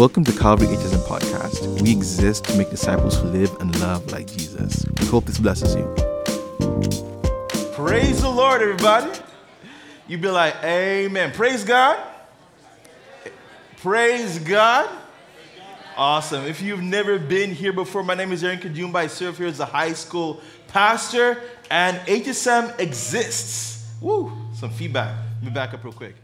Welcome to Calvary HSM Podcast. We exist to make disciples who live and love like Jesus. We hope this blesses you. Praise the Lord, everybody. You be like, Amen. Praise God. Praise God. Awesome. If you've never been here before, my name is Aaron Kajumba. I serve here as a high school pastor, and HSM exists. Woo! Some feedback. Let me back up real quick.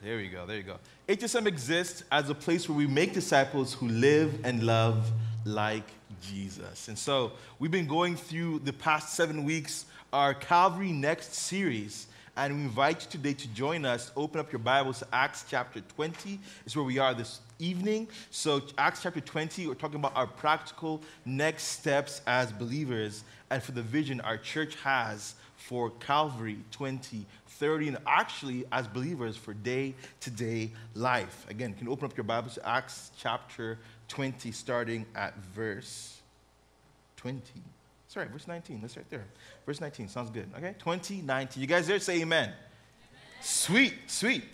There you go. There you go. HSM exists as a place where we make disciples who live and love like Jesus. And so we've been going through the past seven weeks our Calvary Next series. And we invite you today to join us. Open up your Bibles to Acts chapter 20. Is where we are this evening. So, Acts chapter 20, we're talking about our practical next steps as believers and for the vision our church has for Calvary 2030, and actually as believers for day to day life. Again, you can open up your Bibles to Acts chapter 20, starting at verse 20. Sorry, verse 19. That's right there. Verse 19. Sounds good. Okay? 2019. You guys there? Say amen. amen. Sweet, sweet.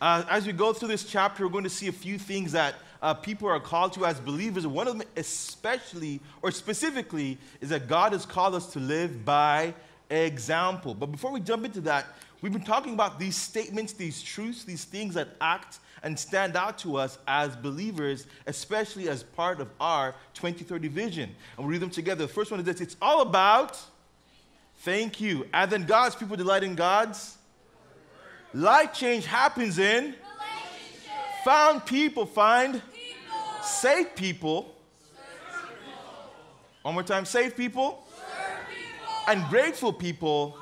Uh, as we go through this chapter, we're going to see a few things that uh, people are called to as believers. One of them, especially or specifically, is that God has called us to live by example. But before we jump into that, we've been talking about these statements, these truths, these things that act and stand out to us as believers, especially as part of our 2030 vision. And we'll read them together. The first one is this it's all about, thank you. And then God's people delight in God's. Life change happens in found people find people. safe people. people. One more time, safe people, and grateful people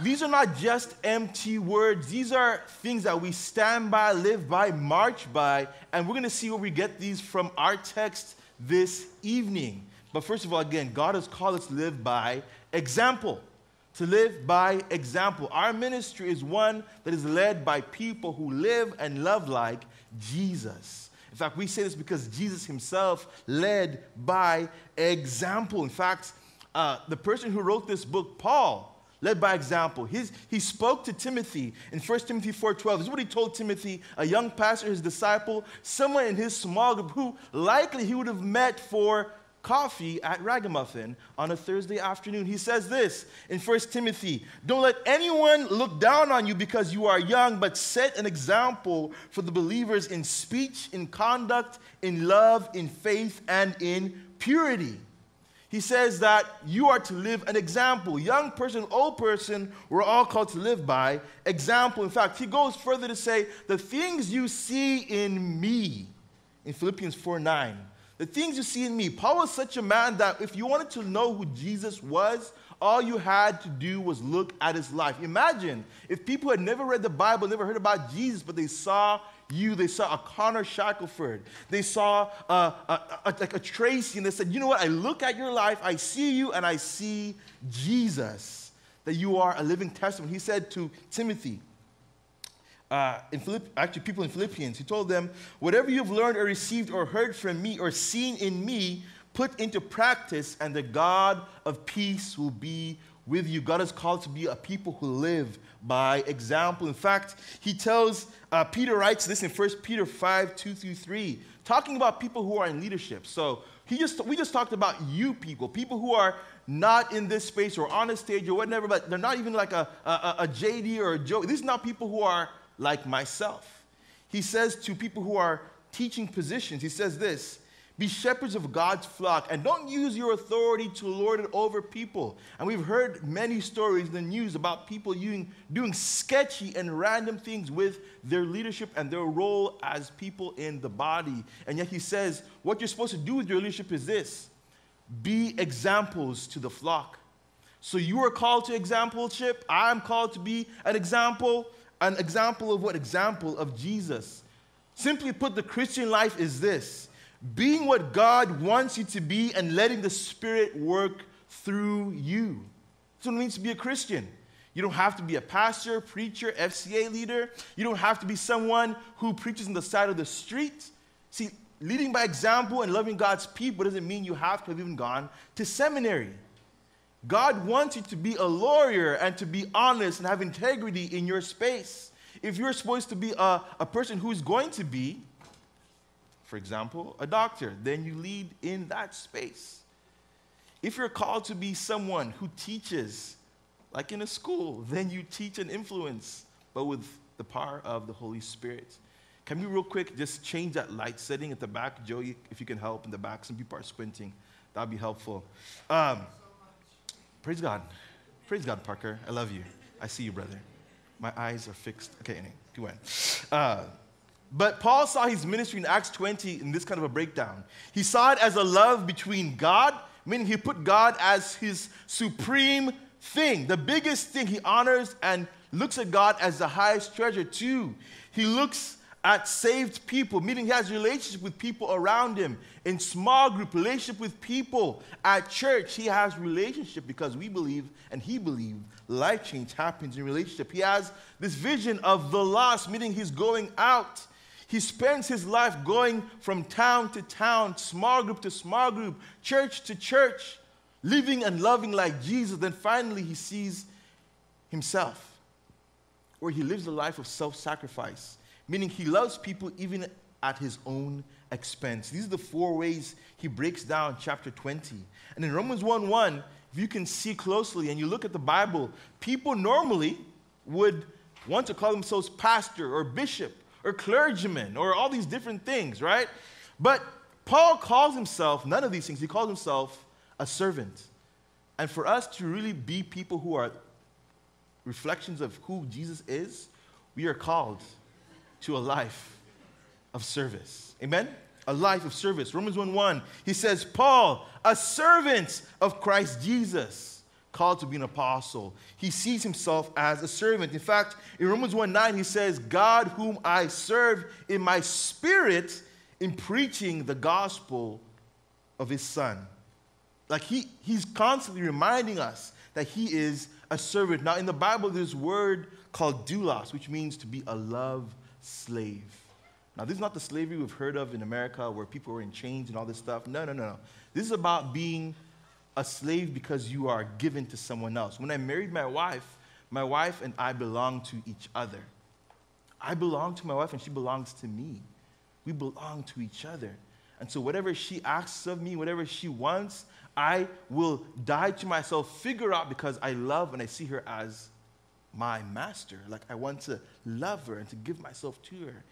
these are not just empty words. These are things that we stand by, live by, march by, and we're going to see where we get these from our text this evening. But first of all, again, God has called us to live by example. To live by example. Our ministry is one that is led by people who live and love like Jesus. In fact, we say this because Jesus himself led by example. In fact, uh, the person who wrote this book, Paul, led by example. His, he spoke to Timothy in 1 Timothy 4.12. This is what he told Timothy, a young pastor, his disciple, someone in his small group who likely he would have met for coffee at Ragamuffin on a Thursday afternoon. He says this in 1 Timothy Don't let anyone look down on you because you are young, but set an example for the believers in speech, in conduct, in love, in faith, and in purity he says that you are to live an example. Young person, old person, we're all called to live by example. In fact, he goes further to say, the things you see in me, in Philippians 4 9, the things you see in me. Paul was such a man that if you wanted to know who Jesus was, all you had to do was look at his life. Imagine if people had never read the Bible, never heard about Jesus, but they saw you. They saw a Connor Shackelford. They saw a, a, a, like a Tracy, and they said, You know what? I look at your life, I see you, and I see Jesus, that you are a living testament. He said to Timothy, uh, in Philipp- actually, people in Philippians, he told them, Whatever you've learned or received or heard from me or seen in me, put into practice, and the God of peace will be with you. God is called to be a people who live by example. In fact, he tells, uh, Peter writes this in 1 Peter 5 2 through 3, talking about people who are in leadership. So he just, we just talked about you people, people who are not in this space or on a stage or whatever, but they're not even like a, a, a JD or a Joe. These are not people who are like myself. He says to people who are teaching positions, he says this be shepherds of God's flock and don't use your authority to lord it over people. And we've heard many stories in the news about people doing, doing sketchy and random things with their leadership and their role as people in the body. And yet he says, what you're supposed to do with your leadership is this be examples to the flock. So you are called to exampleship. I'm called to be an example. An example of what? Example of Jesus. Simply put, the Christian life is this being what God wants you to be and letting the Spirit work through you. That's what it means to be a Christian. You don't have to be a pastor, preacher, FCA leader. You don't have to be someone who preaches on the side of the street. See, leading by example and loving God's people doesn't mean you have to have even gone to seminary. God wants you to be a lawyer and to be honest and have integrity in your space. If you're supposed to be a, a person who's going to be for example, a doctor, then you lead in that space. If you're called to be someone who teaches, like in a school, then you teach and influence, but with the power of the Holy Spirit. Can we, real quick, just change that light setting at the back? Joey, if you can help in the back. Some people are squinting. That'd be helpful. Um, praise God. Praise God, Parker. I love you. I see you, brother. My eyes are fixed. Okay, anyway, go ahead. Uh, but Paul saw his ministry in Acts 20 in this kind of a breakdown. He saw it as a love between God, meaning he put God as his supreme thing, the biggest thing. He honors and looks at God as the highest treasure, too. He looks at saved people, meaning he has relationship with people around him. In small group, relationship with people. At church, he has relationship because we believe and he believed life change happens in relationship. He has this vision of the lost, meaning he's going out. He spends his life going from town to town, small group to small group, church to church, living and loving like Jesus. Then finally, he sees himself, where he lives a life of self sacrifice meaning he loves people even at his own expense. These are the four ways he breaks down chapter 20. And in Romans 1 1, if you can see closely and you look at the Bible, people normally would want to call themselves pastor or bishop or clergyman or all these different things, right? But Paul calls himself none of these things. He calls himself a servant. And for us to really be people who are reflections of who Jesus is, we are called to a life of service. Amen? A life of service. Romans 1 1, he says, Paul, a servant of Christ Jesus, called to be an apostle. He sees himself as a servant. In fact, in Romans 1 9, he says, God, whom I serve in my spirit in preaching the gospel of his son. Like he, he's constantly reminding us that he is a servant. Now, in the Bible, there's a word called doulos, which means to be a love slave. Now, this is not the slavery we've heard of in America where people are in chains and all this stuff. No, no, no, no. This is about being a slave because you are given to someone else. When I married my wife, my wife and I belong to each other. I belong to my wife and she belongs to me. We belong to each other. And so, whatever she asks of me, whatever she wants, I will die to myself, figure out because I love and I see her as my master. Like I want to love her and to give myself to her.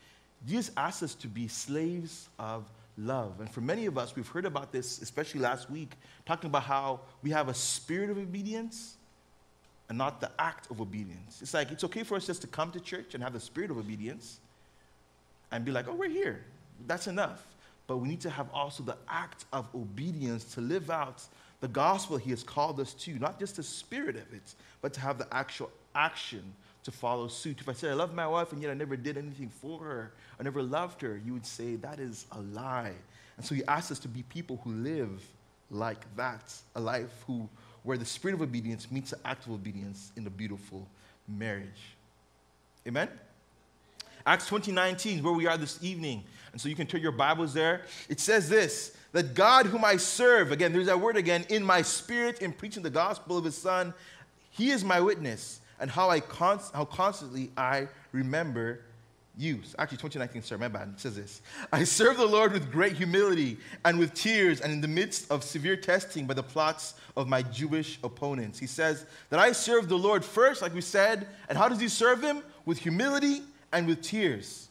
Jesus asks us to be slaves of love. And for many of us, we've heard about this, especially last week, talking about how we have a spirit of obedience and not the act of obedience. It's like it's okay for us just to come to church and have the spirit of obedience and be like, oh, we're here. That's enough. But we need to have also the act of obedience to live out the gospel he has called us to, not just the spirit of it, but to have the actual action to follow suit. If I said I love my wife and yet I never did anything for her, I never loved her, you would say that is a lie. And so he asks us to be people who live like that, a life who, where the spirit of obedience meets the act of obedience in a beautiful marriage. Amen? Acts 20, 19, where we are this evening. And so you can turn your Bibles there. It says this that God, whom I serve, again, there's that word again, in my spirit, in preaching the gospel of his Son, he is my witness and how, I const- how constantly I remember you. Actually, 2019, sorry, my bad. It says this I serve the Lord with great humility and with tears, and in the midst of severe testing by the plots of my Jewish opponents. He says that I serve the Lord first, like we said. And how does he serve him? With humility and with tears.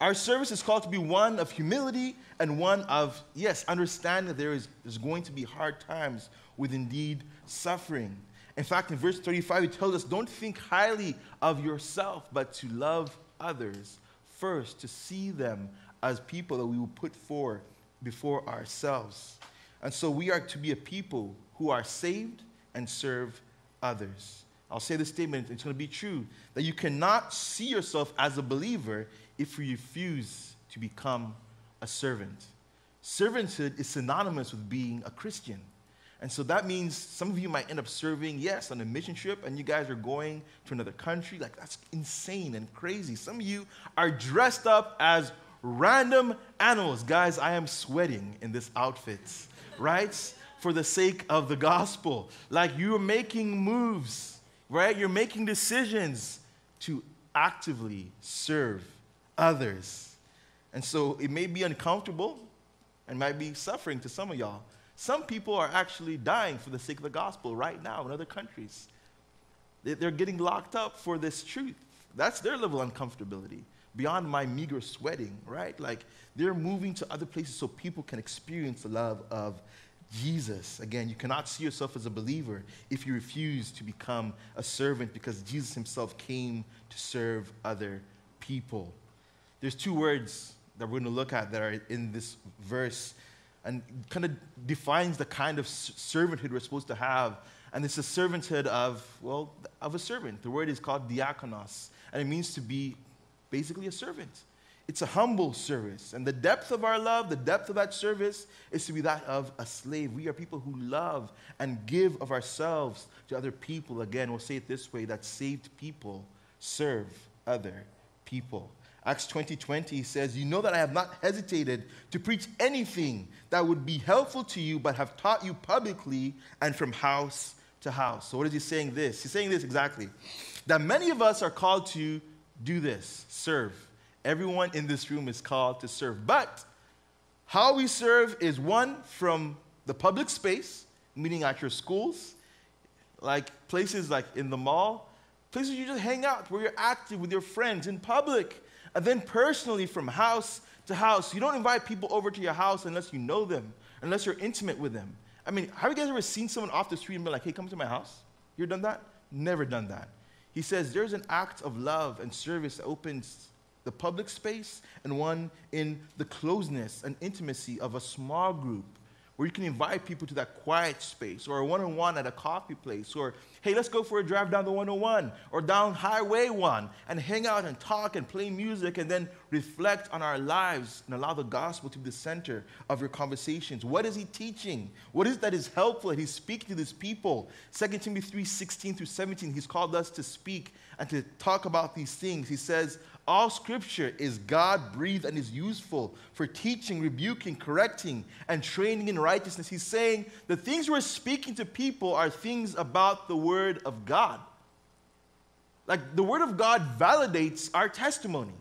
Our service is called to be one of humility and one of, yes, understand that there is there's going to be hard times with indeed suffering. In fact, in verse 35, he tells us don't think highly of yourself, but to love others first, to see them as people that we will put before ourselves. And so we are to be a people who are saved and serve others. I'll say this statement, it's going to be true that you cannot see yourself as a believer if you refuse to become a servant. Servanthood is synonymous with being a Christian. And so that means some of you might end up serving, yes, on a mission trip, and you guys are going to another country. Like, that's insane and crazy. Some of you are dressed up as random animals. Guys, I am sweating in this outfit, right? For the sake of the gospel. Like, you're making moves, right? You're making decisions to actively serve others. And so it may be uncomfortable and might be suffering to some of y'all. Some people are actually dying for the sake of the gospel right now in other countries. They're getting locked up for this truth. That's their level of uncomfortability, beyond my meager sweating, right? Like they're moving to other places so people can experience the love of Jesus. Again, you cannot see yourself as a believer if you refuse to become a servant because Jesus himself came to serve other people. There's two words that we're going to look at that are in this verse and kind of defines the kind of servanthood we're supposed to have. And it's a servanthood of, well, of a servant. The word is called diakonos, and it means to be basically a servant. It's a humble service. And the depth of our love, the depth of that service, is to be that of a slave. We are people who love and give of ourselves to other people. Again, we'll say it this way that saved people serve other people. Acts 20 20 says, You know that I have not hesitated to preach anything that would be helpful to you, but have taught you publicly and from house to house. So, what is he saying this? He's saying this exactly that many of us are called to do this serve. Everyone in this room is called to serve. But how we serve is one from the public space, meaning at your schools, like places like in the mall, places you just hang out where you're active with your friends in public. And then personally, from house to house, you don't invite people over to your house unless you know them, unless you're intimate with them. I mean, have you guys ever seen someone off the street and been like, hey, come to my house? You ever done that? Never done that. He says there's an act of love and service that opens the public space and one in the closeness and intimacy of a small group where you can invite people to that quiet space or a one on one at a coffee place or, hey, let's go for a drive down the 101 or down Highway 1 and hang out and talk and play music and then reflect on our lives and allow the gospel to be the center of your conversations. What is he teaching? What is that is helpful that he's speaking to these people? 2 Timothy 3 16 through 17, he's called us to speak and to talk about these things. He says, all scripture is God breathed and is useful for teaching, rebuking, correcting, and training in righteousness. He's saying the things we're speaking to people are things about the Word of God. Like the Word of God validates our testimony.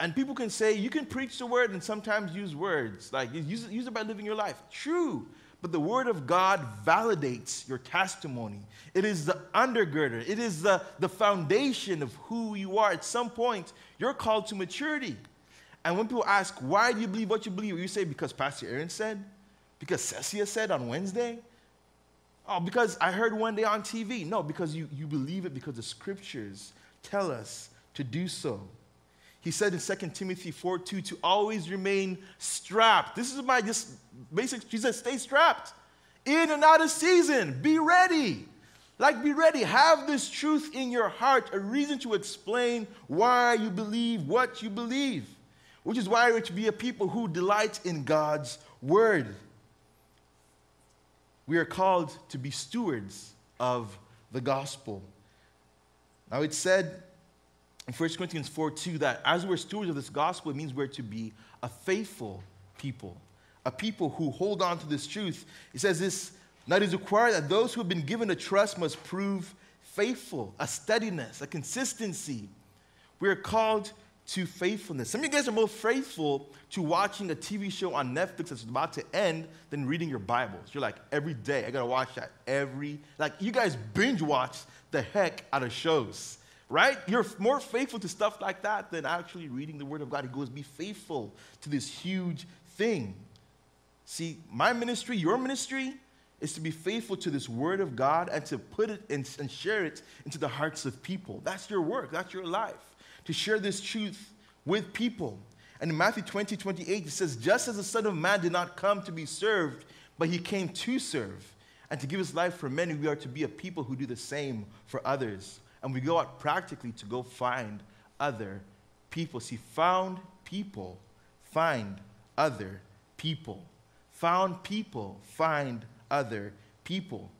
And people can say, you can preach the Word and sometimes use words. Like use, use it by living your life. True but the Word of God validates your testimony. It is the undergirder, it is the, the foundation of who you are. At some point, you're called to maturity. And when people ask, why do you believe what you believe? You say, because Pastor Aaron said, because Cecia said on Wednesday. Oh, because I heard one day on TV. No, because you, you believe it because the scriptures tell us to do so. He said in 2 Timothy 4 2 to always remain strapped. This is my just basic, he said, stay strapped. In and out of season, be ready. Like, be ready. Have this truth in your heart, a reason to explain why you believe what you believe, which is why we're to be a people who delight in God's word. We are called to be stewards of the gospel. Now, it said in 1 Corinthians 4 2 that as we're stewards of this gospel, it means we're to be a faithful people, a people who hold on to this truth. It says this now it is required that those who have been given a trust must prove faithful, a steadiness, a consistency. We are called to faithfulness. Some of you guys are more faithful to watching a TV show on Netflix that's about to end than reading your Bibles. You're like, every day, I gotta watch that every, like, you guys binge watch the heck out of shows right? You're more faithful to stuff like that than actually reading the Word of God. He goes, Be faithful to this huge thing. See, my ministry, your ministry, is to be faithful to this Word of God and to put it in, and share it into the hearts of people. That's your work, that's your life, to share this truth with people. And in Matthew 20, 28, it says, Just as the Son of Man did not come to be served, but he came to serve and to give his life for many, we are to be a people who do the same for others and we go out practically to go find other people. See, found people find other people. Found people find other people.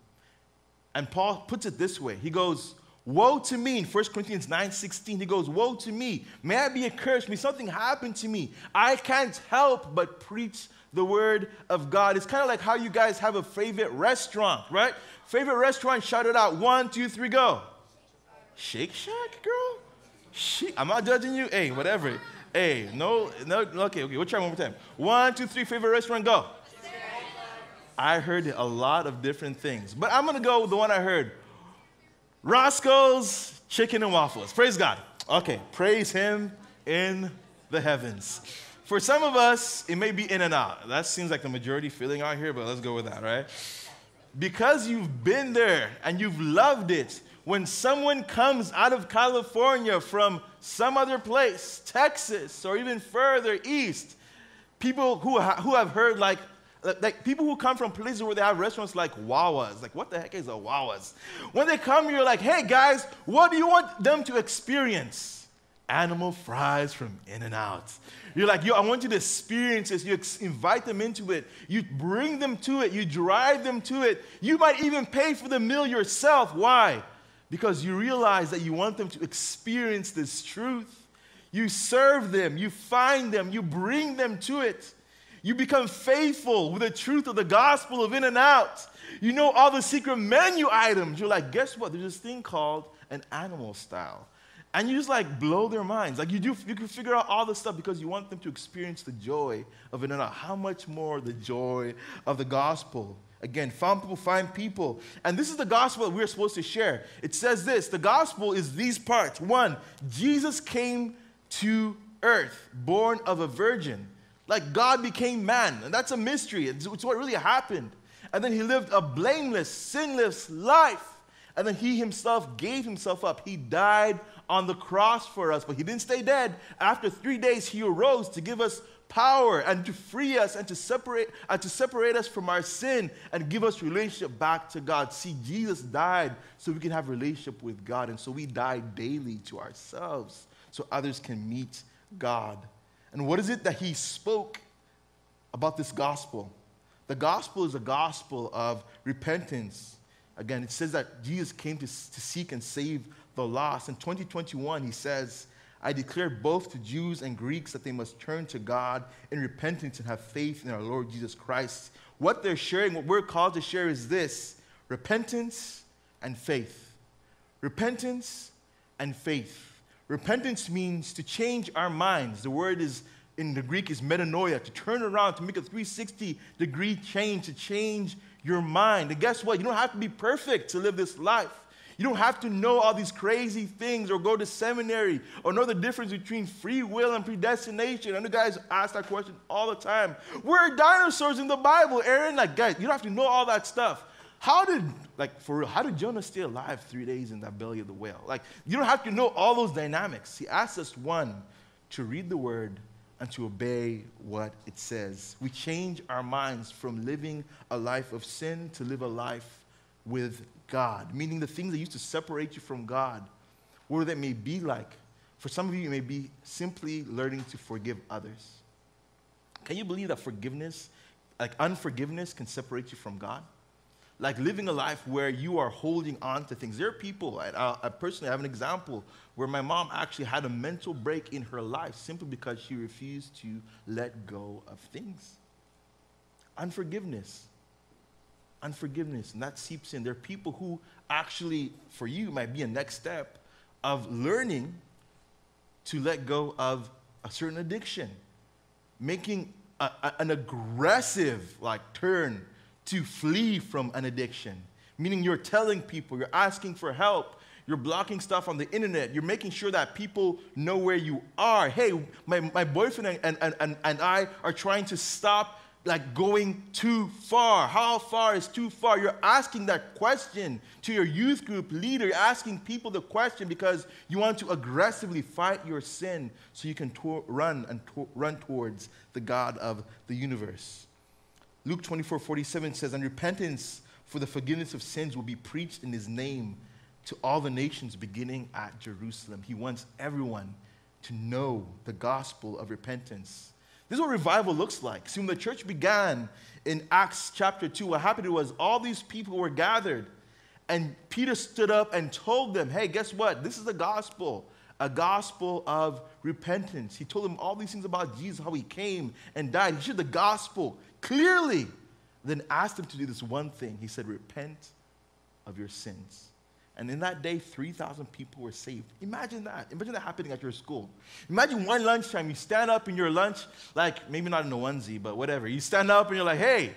And Paul puts it this way He goes, Woe to me, in 1 Corinthians 9 16, he goes, Woe to me, may I be accursed, may something happen to me. I can't help but preach the word of God. It's kind of like how you guys have a favorite restaurant, right? Favorite restaurant, shout it out. One, two, three, go. Shake Shack, girl? She, I'm not judging you. Hey, whatever. Hey, no, no, okay, okay, we'll try one more time. One, two, three, favorite restaurant, go. I heard a lot of different things, but I'm gonna go with the one I heard Roscoe's Chicken and Waffles. Praise God. Okay, praise Him in the heavens. For some of us, it may be in and out. That seems like the majority feeling out here, but let's go with that, right? Because you've been there and you've loved it, when someone comes out of California from some other place, Texas, or even further east, people who, ha- who have heard like, like people who come from places where they have restaurants like Wawa's, like what the heck is a Wawa's? When they come, you're like, hey guys, what do you want them to experience? Animal fries from In and Out. You're like, yo, I want you to experience this. You ex- invite them into it. You bring them to it. You drive them to it. You might even pay for the meal yourself. Why? Because you realize that you want them to experience this truth. You serve them, you find them, you bring them to it. You become faithful with the truth of the gospel of In and Out. You know all the secret menu items. You're like, guess what? There's this thing called an animal style. And you just like blow their minds. Like you do, you can figure out all this stuff because you want them to experience the joy of In and Out. How much more the joy of the gospel? Again, found people find people. And this is the gospel that we're supposed to share. It says this the gospel is these parts. One, Jesus came to earth, born of a virgin. Like God became man. And that's a mystery. It's, it's what really happened. And then he lived a blameless, sinless life. And then he himself gave himself up. He died on the cross for us, but he didn't stay dead. After three days, he arose to give us power and to free us and to separate and to separate us from our sin and give us relationship back to God. See, Jesus died so we can have relationship with God, and so we die daily to ourselves so others can meet God. And what is it that he spoke about this gospel? The gospel is a gospel of repentance. Again, it says that Jesus came to, to seek and save the lost. In 2021, he says, I declare both to Jews and Greeks that they must turn to God in repentance and have faith in our Lord Jesus Christ. What they're sharing, what we're called to share is this repentance and faith. Repentance and faith. Repentance means to change our minds. The word is in the Greek is metanoia, to turn around, to make a 360 degree change, to change your mind. And guess what? You don't have to be perfect to live this life. You don't have to know all these crazy things or go to seminary or know the difference between free will and predestination. And the guys ask that question all the time. Where are dinosaurs in the Bible, Aaron? Like, guys, you don't have to know all that stuff. How did, like, for real, how did Jonah stay alive three days in that belly of the whale? Like, you don't have to know all those dynamics. He asks us, one, to read the word and to obey what it says. We change our minds from living a life of sin to live a life with God, meaning the things that used to separate you from God, whatever that may be like. For some of you, it may be simply learning to forgive others. Can you believe that forgiveness, like unforgiveness, can separate you from God? Like living a life where you are holding on to things. There are people, I, I personally have an example where my mom actually had a mental break in her life simply because she refused to let go of things. Unforgiveness unforgiveness, and that seeps in. There are people who actually, for you, might be a next step of learning to let go of a certain addiction, making a, a, an aggressive like turn to flee from an addiction. Meaning you're telling people, you're asking for help, you're blocking stuff on the internet, you're making sure that people know where you are. Hey, my, my boyfriend and, and, and, and I are trying to stop like going too far. How far is too far? You're asking that question to your youth group leader. You're asking people the question because you want to aggressively fight your sin so you can run and to- run towards the God of the universe. Luke 24 47 says, And repentance for the forgiveness of sins will be preached in his name to all the nations beginning at Jerusalem. He wants everyone to know the gospel of repentance. This is what revival looks like. See, when the church began in Acts chapter 2, what happened was all these people were gathered, and Peter stood up and told them, Hey, guess what? This is the gospel, a gospel of repentance. He told them all these things about Jesus, how he came and died. He shared the gospel clearly, then asked them to do this one thing. He said, Repent of your sins And in that day, 3,000 people were saved. Imagine that. Imagine that happening at your school. Imagine one lunchtime, you stand up in your lunch, like maybe not in a onesie, but whatever. You stand up and you're like, hey,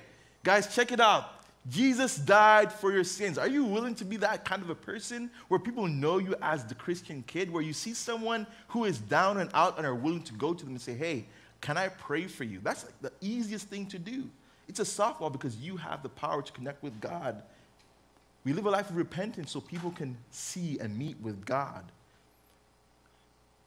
guys, check it out. Jesus died for your sins. Are you willing to be that kind of a person where people know you as the Christian kid, where you see someone who is down and out and are willing to go to them and say, hey, can I pray for you? That's like the easiest thing to do. It's a softball because you have the power to connect with God. We live a life of repentance so people can see and meet with God.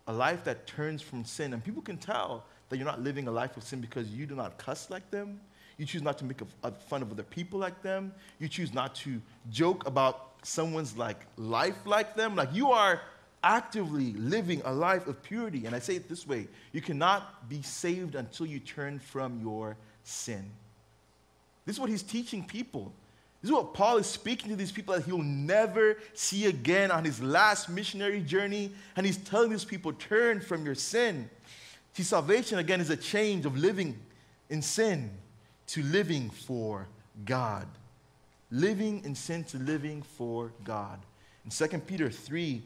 A life that turns from sin. And people can tell that you're not living a life of sin because you do not cuss like them. You choose not to make a, a fun of other people like them. You choose not to joke about someone's like life like them. Like you are actively living a life of purity. And I say it this way you cannot be saved until you turn from your sin. This is what he's teaching people. This is what Paul is speaking to these people that he'll never see again on his last missionary journey. And he's telling these people, turn from your sin. See, salvation, again, is a change of living in sin to living for God. Living in sin to living for God. In 2 Peter 3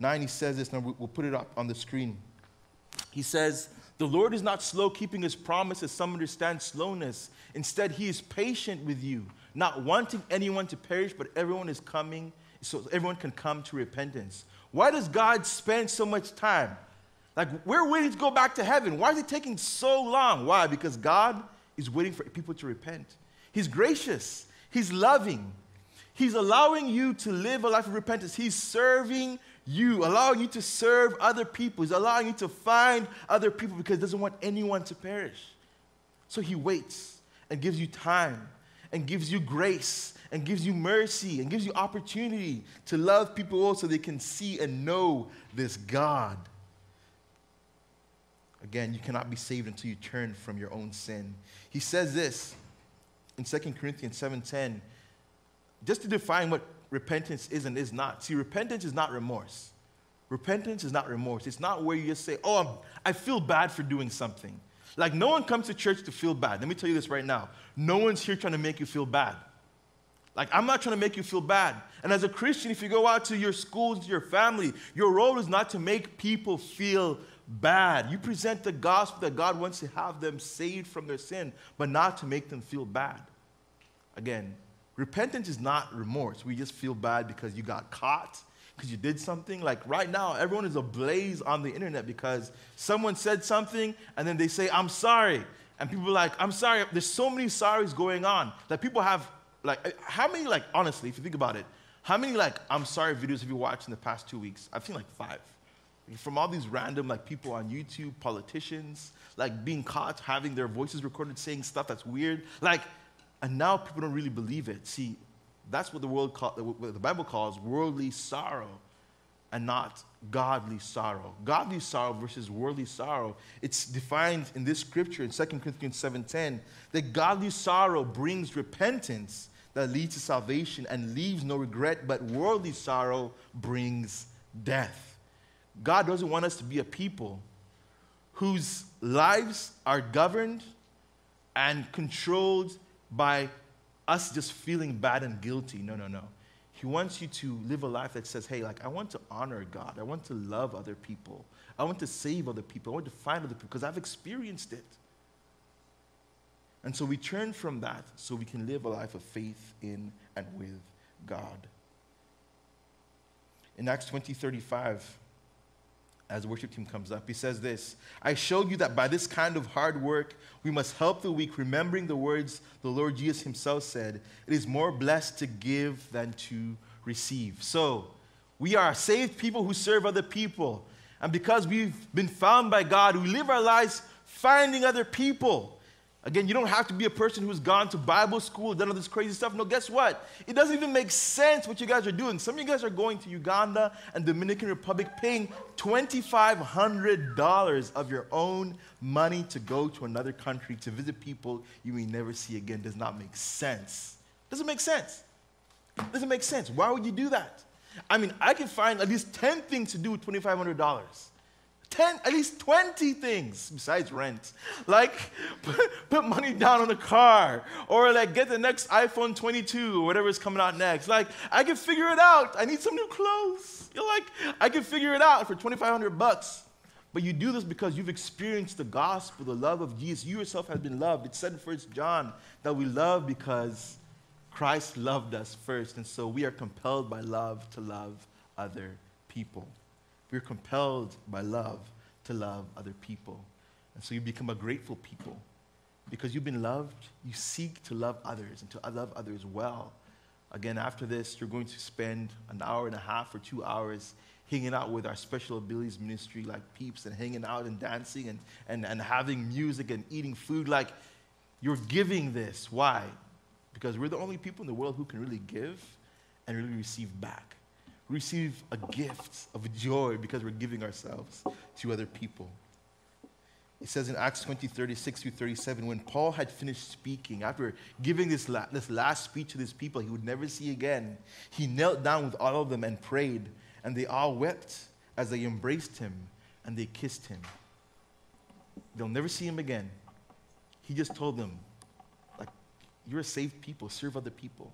9, he says this, and we'll put it up on the screen. He says, The Lord is not slow keeping his promise, as some understand slowness. Instead, he is patient with you, not wanting anyone to perish, but everyone is coming, so everyone can come to repentance. Why does God spend so much time? Like, we're waiting to go back to heaven. Why is it taking so long? Why? Because God is waiting for people to repent. He's gracious, He's loving, He's allowing you to live a life of repentance. He's serving you, allowing you to serve other people. He's allowing you to find other people because He doesn't want anyone to perish. So He waits and gives you time and gives you grace and gives you mercy and gives you opportunity to love people so they can see and know this God. Again, you cannot be saved until you turn from your own sin. He says this in 2 Corinthians 7:10, just to define what repentance is and is not. See, repentance is not remorse. Repentance is not remorse. It's not where you just say, "Oh, I'm, I feel bad for doing something." Like no one comes to church to feel bad. Let me tell you this right now. No one's here trying to make you feel bad. Like, I'm not trying to make you feel bad. And as a Christian, if you go out to your schools, to your family, your role is not to make people feel bad. You present the gospel that God wants to have them saved from their sin, but not to make them feel bad. Again, repentance is not remorse. We just feel bad because you got caught, because you did something. Like right now, everyone is ablaze on the internet because someone said something and then they say, I'm sorry. And people are like, I'm sorry. There's so many sorries going on that people have, like, eh, how many, like, honestly, if you think about it, how many, like, I'm sorry videos have you watched in the past two weeks? I've seen like five from all these random like people on YouTube, politicians, like being caught having their voices recorded saying stuff that's weird. Like, and now people don't really believe it. See, that's what the world call, what the Bible calls worldly sorrow and not godly sorrow. Godly sorrow versus worldly sorrow. It's defined in this scripture in 2 Corinthians 7:10 that godly sorrow brings repentance that leads to salvation and leaves no regret, but worldly sorrow brings death. God doesn't want us to be a people whose lives are governed and controlled by us just feeling bad and guilty. No, no, no. He wants you to live a life that says, hey, like, I want to honor God. I want to love other people. I want to save other people. I want to find other people because I've experienced it. And so we turn from that so we can live a life of faith in and with God. In Acts 20 35, as the worship team comes up. He says this I showed you that by this kind of hard work, we must help the weak, remembering the words the Lord Jesus himself said it is more blessed to give than to receive. So, we are saved people who serve other people. And because we've been found by God, we live our lives finding other people Again, you don't have to be a person who's gone to Bible school, done all this crazy stuff. No, guess what? It doesn't even make sense what you guys are doing. Some of you guys are going to Uganda and Dominican Republic paying $2,500 of your own money to go to another country to visit people you may never see again. Does not make sense. Doesn't make sense. Doesn't make sense. Why would you do that? I mean, I can find at least 10 things to do with $2,500. 10, at least 20 things besides rent. Like, put, put money down on a car, or like get the next iPhone 22 or whatever is coming out next. Like, I can figure it out. I need some new clothes. You're like, I can figure it out for 2,500 bucks. But you do this because you've experienced the gospel, the love of Jesus. You yourself have been loved. It said in 1 John that we love because Christ loved us first. And so we are compelled by love to love other people. We're compelled by love to love other people. And so you become a grateful people. Because you've been loved, you seek to love others and to love others well. Again, after this, you're going to spend an hour and a half or two hours hanging out with our special abilities ministry like peeps and hanging out and dancing and, and, and having music and eating food. Like you're giving this. Why? Because we're the only people in the world who can really give and really receive back receive a gift of joy because we're giving ourselves to other people. It says in Acts 20, 36 through 37, when Paul had finished speaking, after giving this, la- this last speech to these people he would never see again, he knelt down with all of them and prayed, and they all wept as they embraced him and they kissed him. They'll never see him again. He just told them, like, you're a saved people, serve other people.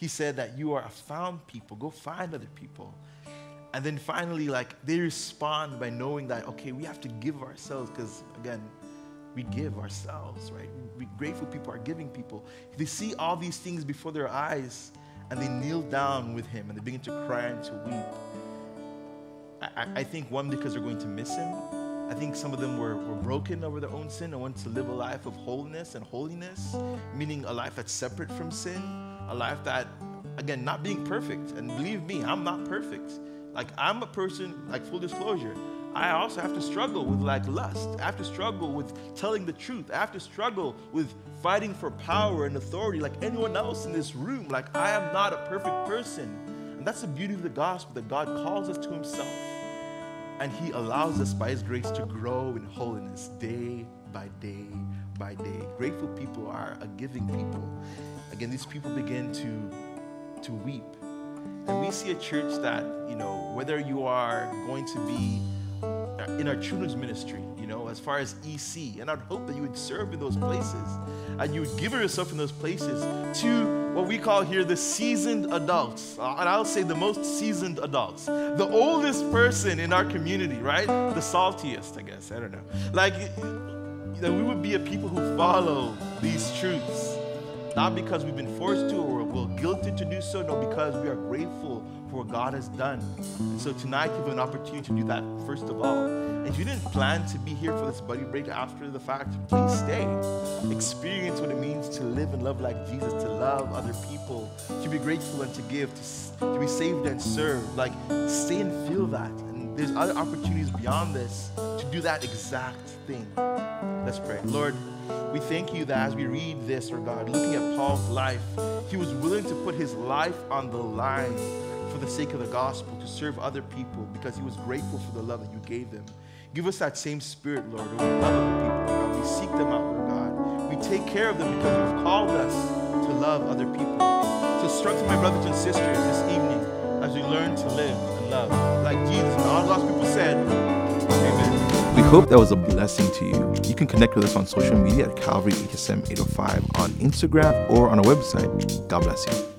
He said that you are a found people. Go find other people. And then finally, like, they respond by knowing that, okay, we have to give ourselves because, again, we give ourselves, right? We, grateful people are giving people. They see all these things before their eyes and they kneel down with him and they begin to cry and to weep. I, I think one, because they're going to miss him. I think some of them were, were broken over their own sin and want to live a life of wholeness and holiness, meaning a life that's separate from sin a life that, again, not being perfect. And believe me, I'm not perfect. Like, I'm a person, like, full disclosure, I also have to struggle with like lust. I have to struggle with telling the truth. I have to struggle with fighting for power and authority like anyone else in this room. Like, I am not a perfect person. And that's the beauty of the gospel that God calls us to Himself. And He allows us by His grace to grow in holiness day by day by day. Grateful people are a giving people again, these people begin to, to weep. And we see a church that, you know, whether you are going to be in our children's ministry, you know, as far as EC, and I'd hope that you would serve in those places and you would give yourself in those places to what we call here the seasoned adults. Uh, and I'll say the most seasoned adults, the oldest person in our community, right? The saltiest, I guess. I don't know. Like, that we would be a people who follow these truths not because we've been forced to or we're guilted to do so, no, because we are grateful for what God has done. And so tonight, you have an opportunity to do that first of all. If you didn't plan to be here for this buddy break after the fact, please stay. Experience what it means to live and love like Jesus, to love other people, to be grateful and to give, to, to be saved and serve. Like, stay and feel that. And there's other opportunities beyond this to do that exact thing. Let's pray. Lord, we thank you that as we read this, or God, looking at Paul's life, he was willing to put his life on the line for the sake of the gospel, to serve other people, because he was grateful for the love that you gave them. Give us that same spirit, Lord. We love other people, God. We seek them out, Lord God. We take care of them because you've called us to love other people. So strengthen my brothers and sisters this evening as we learn to live and love like Jesus. And all God's people said, Amen. We hope that was a blessing to you. You can connect with us on social media at Calvary HSM 805 on Instagram or on our website. God bless you.